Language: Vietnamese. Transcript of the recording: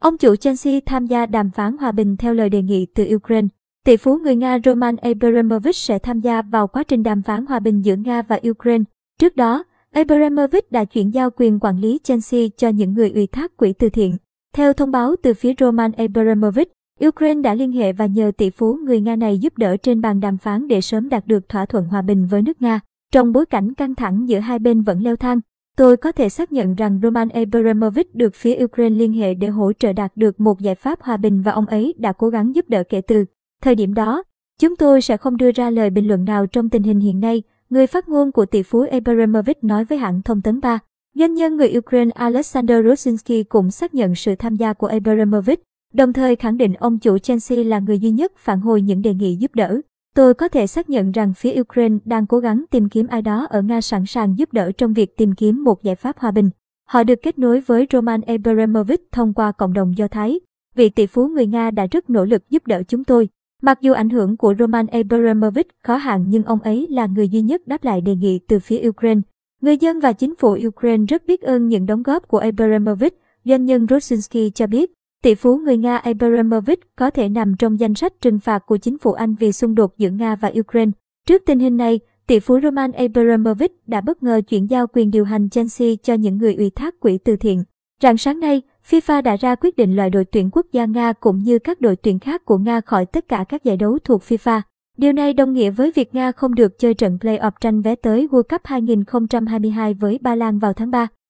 Ông chủ Chelsea tham gia đàm phán hòa bình theo lời đề nghị từ Ukraine. Tỷ phú người Nga Roman Abramovich sẽ tham gia vào quá trình đàm phán hòa bình giữa Nga và Ukraine. Trước đó, Abramovich đã chuyển giao quyền quản lý Chelsea cho những người ủy thác quỹ từ thiện. Theo thông báo từ phía Roman Abramovich, Ukraine đã liên hệ và nhờ tỷ phú người Nga này giúp đỡ trên bàn đàm phán để sớm đạt được thỏa thuận hòa bình với nước Nga. Trong bối cảnh căng thẳng giữa hai bên vẫn leo thang, tôi có thể xác nhận rằng Roman Abramovich được phía Ukraine liên hệ để hỗ trợ đạt được một giải pháp hòa bình và ông ấy đã cố gắng giúp đỡ kể từ thời điểm đó. Chúng tôi sẽ không đưa ra lời bình luận nào trong tình hình hiện nay, người phát ngôn của tỷ phú Abramovich nói với hãng thông tấn 3. Doanh nhân người Ukraine Alexander Rosinski cũng xác nhận sự tham gia của Abramovich, đồng thời khẳng định ông chủ Chelsea là người duy nhất phản hồi những đề nghị giúp đỡ. Tôi có thể xác nhận rằng phía Ukraine đang cố gắng tìm kiếm ai đó ở Nga sẵn sàng giúp đỡ trong việc tìm kiếm một giải pháp hòa bình. Họ được kết nối với Roman Abramovich thông qua cộng đồng Do Thái. Vị tỷ phú người Nga đã rất nỗ lực giúp đỡ chúng tôi. Mặc dù ảnh hưởng của Roman Abramovich khó hạn nhưng ông ấy là người duy nhất đáp lại đề nghị từ phía Ukraine. Người dân và chính phủ Ukraine rất biết ơn những đóng góp của Abramovich, doanh nhân Rosinski cho biết. Tỷ phú người Nga Abramovich có thể nằm trong danh sách trừng phạt của chính phủ Anh vì xung đột giữa Nga và Ukraine. Trước tình hình này, tỷ phú Roman Abramovich đã bất ngờ chuyển giao quyền điều hành Chelsea cho những người ủy thác quỹ từ thiện. Rạng sáng nay, FIFA đã ra quyết định loại đội tuyển quốc gia Nga cũng như các đội tuyển khác của Nga khỏi tất cả các giải đấu thuộc FIFA. Điều này đồng nghĩa với việc Nga không được chơi trận play-off tranh vé tới World Cup 2022 với Ba Lan vào tháng 3.